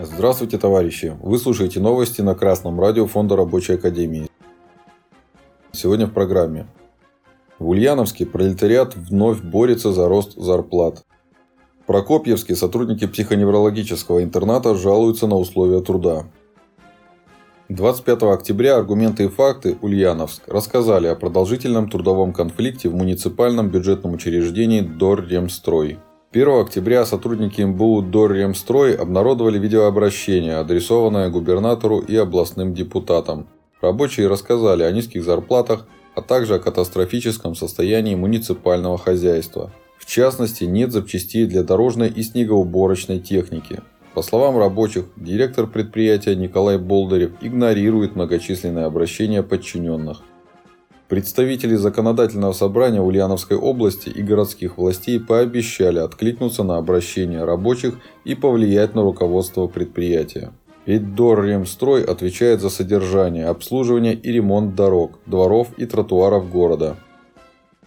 Здравствуйте, товарищи! Вы слушаете новости на Красном радио Фонда Рабочей Академии. Сегодня в программе. В Ульяновске пролетариат вновь борется за рост зарплат. В сотрудники психоневрологического интерната жалуются на условия труда. 25 октября аргументы и факты Ульяновск рассказали о продолжительном трудовом конфликте в муниципальном бюджетном учреждении Дорремстрой. 1 октября сотрудники МБУ Дорремстрой обнародовали видеообращение, адресованное губернатору и областным депутатам. Рабочие рассказали о низких зарплатах, а также о катастрофическом состоянии муниципального хозяйства. В частности, нет запчастей для дорожной и снегоуборочной техники. По словам рабочих, директор предприятия Николай Болдырев игнорирует многочисленные обращения подчиненных. Представители законодательного собрания Ульяновской области и городских властей пообещали откликнуться на обращения рабочих и повлиять на руководство предприятия. Ведь Дорремстрой отвечает за содержание, обслуживание и ремонт дорог, дворов и тротуаров города.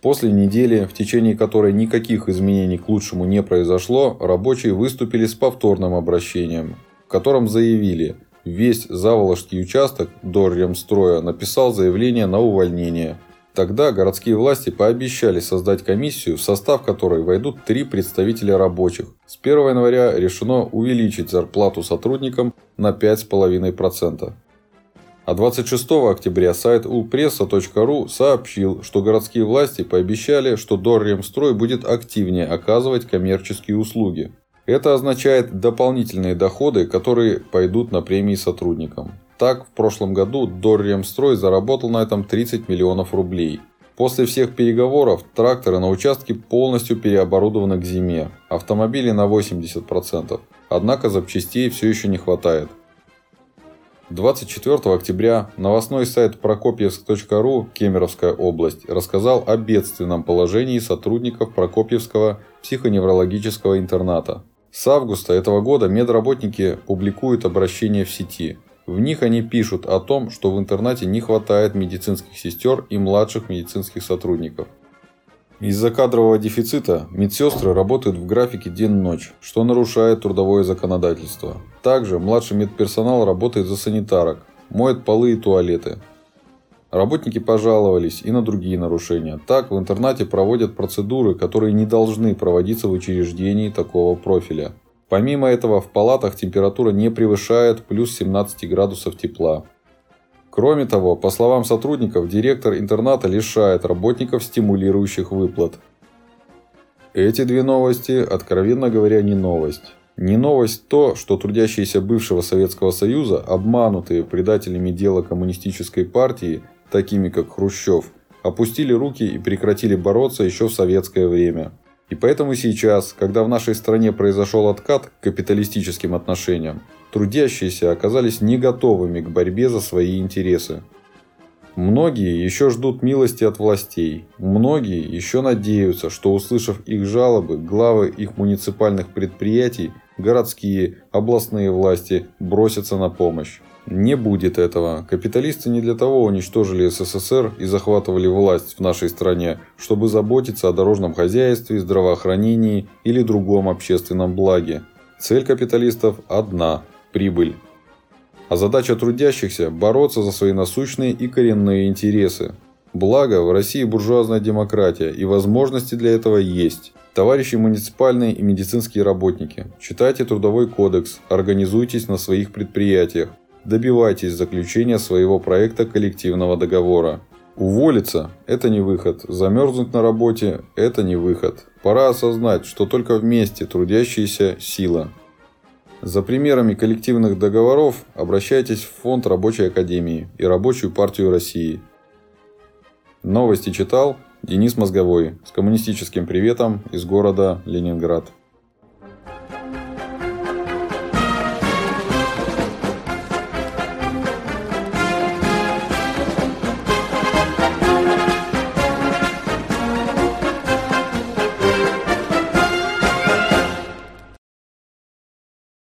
После недели, в течение которой никаких изменений к лучшему не произошло, рабочие выступили с повторным обращением, в котором заявили – весь Заволожский участок Дорремстроя написал заявление на увольнение. Тогда городские власти пообещали создать комиссию, в состав которой войдут три представителя рабочих. С 1 января решено увеличить зарплату сотрудникам на 5,5%. А 26 октября сайт ulpressa.ru сообщил, что городские власти пообещали, что Дорремстрой будет активнее оказывать коммерческие услуги. Это означает дополнительные доходы, которые пойдут на премии сотрудникам. Так, в прошлом году Дорремстрой заработал на этом 30 миллионов рублей. После всех переговоров тракторы на участке полностью переоборудованы к зиме, автомобили на 80%. Однако запчастей все еще не хватает. 24 октября новостной сайт прокопьевск.ру Кемеровская область рассказал о бедственном положении сотрудников Прокопьевского психоневрологического интерната. С августа этого года медработники публикуют обращения в сети. В них они пишут о том, что в интернате не хватает медицинских сестер и младших медицинских сотрудников. Из-за кадрового дефицита медсестры работают в графике день-ночь, что нарушает трудовое законодательство. Также младший медперсонал работает за санитарок, моет полы и туалеты, Работники пожаловались и на другие нарушения. Так, в интернате проводят процедуры, которые не должны проводиться в учреждении такого профиля. Помимо этого, в палатах температура не превышает плюс 17 градусов тепла. Кроме того, по словам сотрудников, директор интерната лишает работников стимулирующих выплат. Эти две новости, откровенно говоря, не новость. Не новость то, что трудящиеся бывшего Советского Союза, обманутые предателями дела коммунистической партии, такими как Хрущев, опустили руки и прекратили бороться еще в советское время. И поэтому сейчас, когда в нашей стране произошел откат к капиталистическим отношениям, трудящиеся оказались не готовыми к борьбе за свои интересы. Многие еще ждут милости от властей. Многие еще надеются, что услышав их жалобы, главы их муниципальных предприятий, городские, областные власти бросятся на помощь. Не будет этого. Капиталисты не для того уничтожили СССР и захватывали власть в нашей стране, чтобы заботиться о дорожном хозяйстве, здравоохранении или другом общественном благе. Цель капиталистов одна – прибыль. А задача трудящихся – бороться за свои насущные и коренные интересы. Благо, в России буржуазная демократия, и возможности для этого есть. Товарищи муниципальные и медицинские работники, читайте Трудовой кодекс, организуйтесь на своих предприятиях, добивайтесь заключения своего проекта коллективного договора. Уволиться – это не выход, замерзнуть на работе – это не выход. Пора осознать, что только вместе трудящиеся – сила. За примерами коллективных договоров обращайтесь в Фонд Рабочей Академии и Рабочую партию России. Новости читал Денис Мозговой с коммунистическим приветом из города Ленинград.